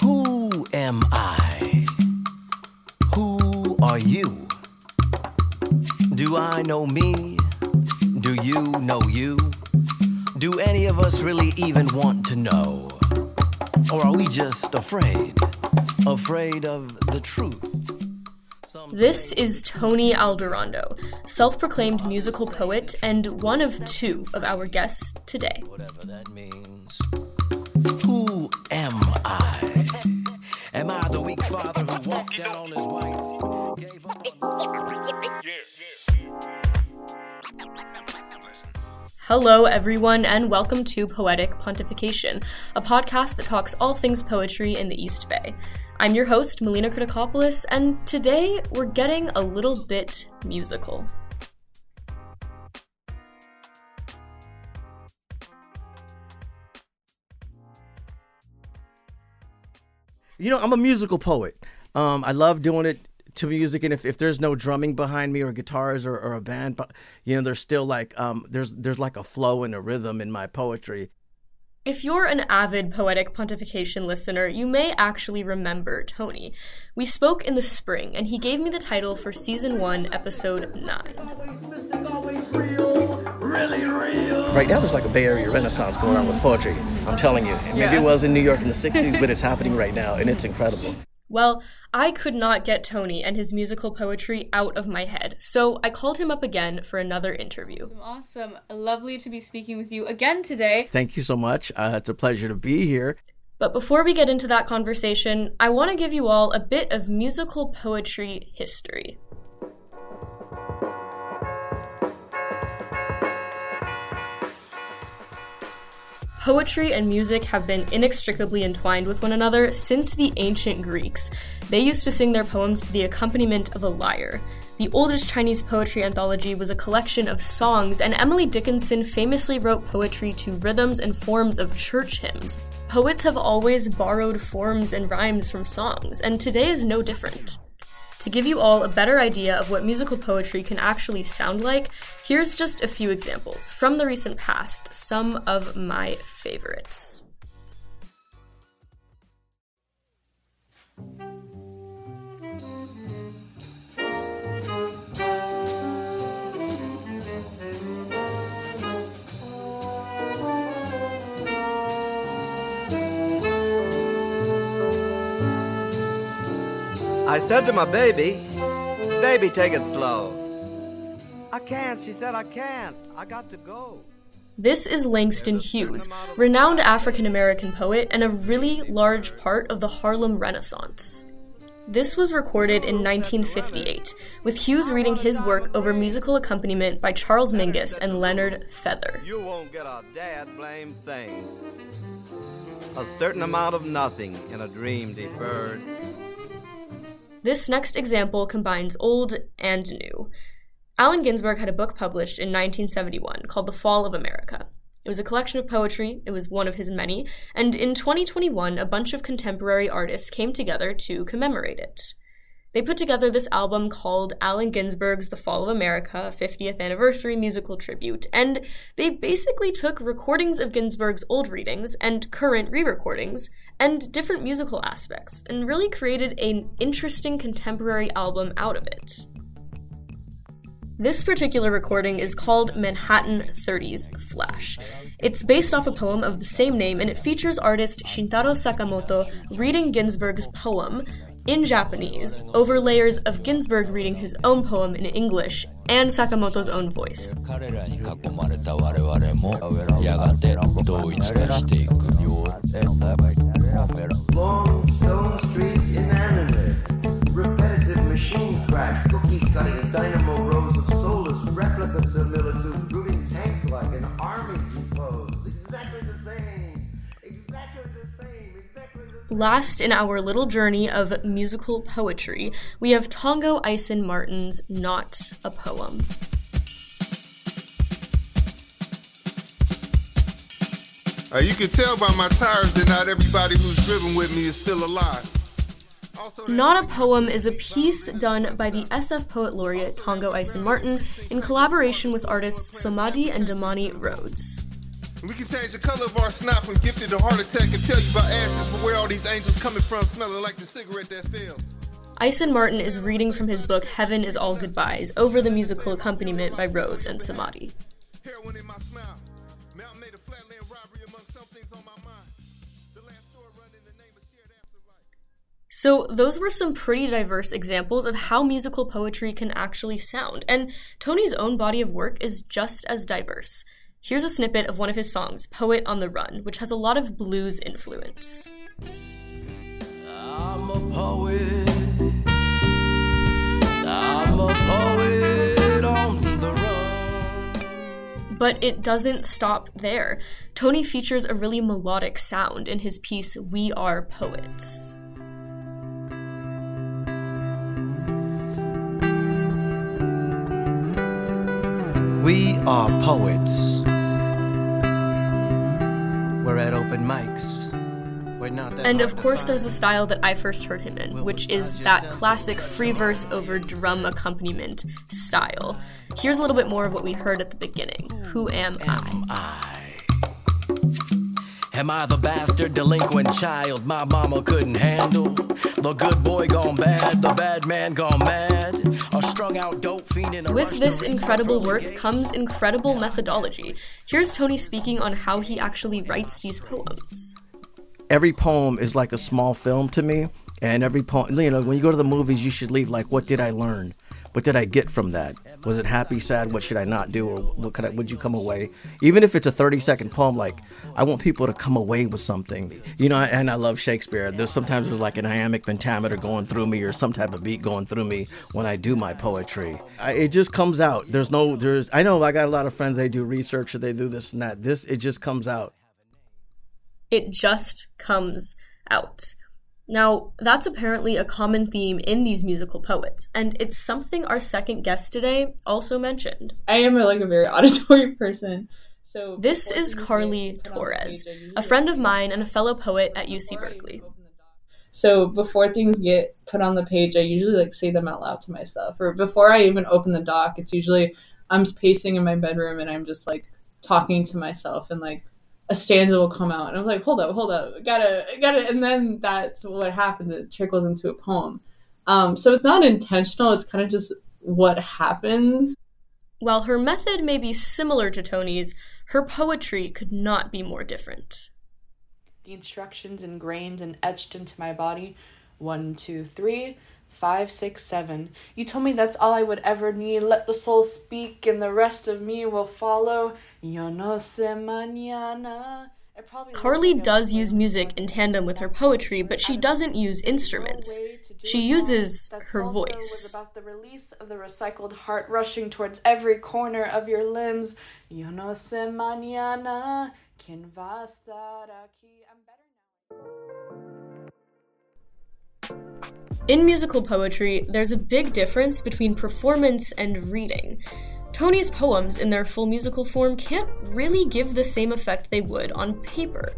Who am I? Who are you? Do I know me? Do you know you? Do any of us really even want to know? Or are we just afraid? Afraid of the truth? This is Tony Alderondo, self proclaimed musical poet and one of two of our guests today. Whatever that means. Am I? Am I the weak father who walked out on his wife? Hello, everyone, and welcome to Poetic Pontification, a podcast that talks all things poetry in the East Bay. I'm your host, Melina Kritikopoulos, and today we're getting a little bit musical. You know, I'm a musical poet. Um, I love doing it to music, and if, if there's no drumming behind me or guitars or, or a band, but you know, there's still like um, there's there's like a flow and a rhythm in my poetry. If you're an avid Poetic Pontification listener, you may actually remember Tony. We spoke in the spring, and he gave me the title for season one, episode nine. Right now, there's like a Bay Area Renaissance going on with poetry. I'm telling you, maybe Yeah. it was in New York in the '60s, but it's happening right now, and it's incredible. Well, I could not get Tony and his musical poetry out of my head, so I called him up again for another interview. Awesome. Lovely to be speaking with you again today. Thank you so much. Uh, it's a pleasure to be here. But before we get into that conversation, I want to give you all a bit of musical poetry history. Poetry and music have been inextricably entwined with one another since the ancient Greeks. They used to sing their poems to the accompaniment of a lyre. The oldest Chinese poetry anthology was a collection of songs, and Emily Dickinson famously wrote poetry to rhythms and forms of church hymns. Poets have always borrowed forms and rhymes from songs, and today is no different. To give you all a better idea of what musical poetry can actually sound like, here's just a few examples from the recent past, some of my favorites. I said to my baby, Baby, take it slow. I can't, she said, I can't. I got to go. This is Langston Hughes, renowned African American poet and a really large part of the Harlem Renaissance. This was recorded in 1958, with Hughes reading his work over musical accompaniment by Charles Mingus and Leonard Feather. You won't get a dad blame thing. A certain amount of nothing in a dream deferred. This next example combines old and new. Allen Ginsberg had a book published in 1971 called The Fall of America. It was a collection of poetry, it was one of his many, and in 2021, a bunch of contemporary artists came together to commemorate it. They put together this album called Allen Ginsberg's The Fall of America 50th Anniversary Musical Tribute, and they basically took recordings of Ginsberg's old readings and current re recordings and different musical aspects, and really created an interesting contemporary album out of it. This particular recording is called Manhattan 30s Flash. It's based off a poem of the same name and it features artist Shintaro Sakamoto reading Ginsberg's poem in Japanese over layers of Ginsberg reading his own poem in English and Sakamoto's own voice. Last in our little journey of musical poetry, we have Tongo Eisen Martin's Not a Poem. Uh, you can tell by my tires that not everybody who's driven with me is still alive. Also, Not a Poem is a piece done by the SF Poet Laureate Tongo Eisen Martin in collaboration with artists Somadi and Damani Rhodes. We can change the color of our snot from gifted to heart attack and tell you about ashes, but where all these angels coming from smelling like the cigarette that failed. Eisen Martin is reading from his book Heaven is All Goodbyes over the musical accompaniment by Rhodes and Samadi. Heroin in my smile. Mountain made a flatland robbery among some things on my mind. The last store run in the name of shared afterlife. So, those were some pretty diverse examples of how musical poetry can actually sound, and Tony's own body of work is just as diverse. Here's a snippet of one of his songs, Poet on the Run, which has a lot of blues influence. I'm a poet. I'm a poet on the run. But it doesn't stop there. Tony features a really melodic sound in his piece We Are Poets. We are poets. We're at open mics. That And of course, there's the style that I first heard him in, which is that classic free verse over drum accompaniment style. Here's a little bit more of what we heard at the beginning Who am I? I. Am I the bastard delinquent child my mama couldn't handle? The good boy gone bad, the bad man gone mad. A strung out dope fiend in a With to this incredible work pearly comes incredible methodology. Here's Tony speaking on how he actually writes these poems. every poem is like a small film to me and every poem you know when you go to the movies you should leave like what did i learn what did i get from that? Was it happy sad? What should i not do? Or what could i would you come away? Even if it's a 30 second poem like i want people to come away with something. You know and i love shakespeare. There's sometimes there's like an iambic pentameter going through me or some type of beat going through me when i do my poetry. I, it just comes out. There's no there's i know i got a lot of friends they do research or they do this and that. This it just comes out. It just comes out. Now, that's apparently a common theme in these musical poets, and it's something our second guest today also mentioned. I am like a very auditory person. So This is Carly get put on the Torres, page, I usually a friend of mine and a fellow poet at UC before I even Berkeley. open the doc. So before things get put on the page, I usually like say them out loud to myself. Or before I even open the doc, it's usually I'm pacing in my bedroom and I'm just like talking to myself and like a stanza will come out and I'm like, hold up, hold up, gotta, gotta, and then that's what happens. It trickles into a poem. Um, so it's not intentional. It's kind of just what happens. While her method may be similar to Tony's, her poetry could not be more different. the instructions ingrained and etched into my body. One, two, three, five, six, seven. You told me that's all I would ever need. Let the soul speak, and the rest of me will follow. Yo no sé mañana. Carly looked like I does use music in tandem with her poetry, but she doesn't use instruments. She uses her voice. About the release of the recycled heart rushing towards every corner of your limbs. Yo no sé mañana. Quien va a estar aquí? I'm better now. In musical poetry, there's a big difference between performance and reading. Tony's poems, in their full musical form, can't really give the same effect they would on paper.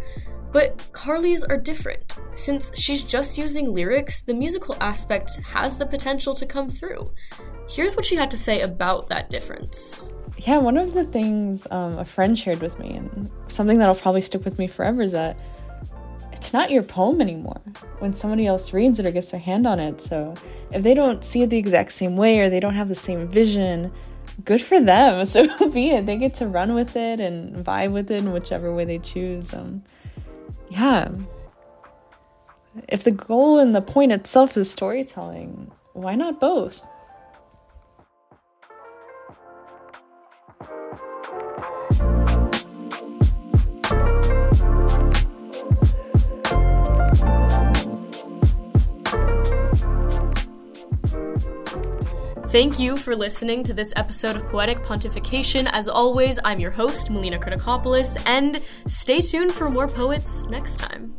But Carly's are different. Since she's just using lyrics, the musical aspect has the potential to come through. Here's what she had to say about that difference. Yeah, one of the things um, a friend shared with me, and something that'll probably stick with me forever, is that it's not your poem anymore when somebody else reads it or gets their hand on it. So if they don't see it the exact same way or they don't have the same vision, good for them. So be it. They get to run with it and vibe with it in whichever way they choose. Um, yeah. If the goal and the point itself is storytelling, why not both? Thank you for listening to this episode of Poetic Pontification. As always, I'm your host, Melina Kritikopoulos, and stay tuned for more poets next time.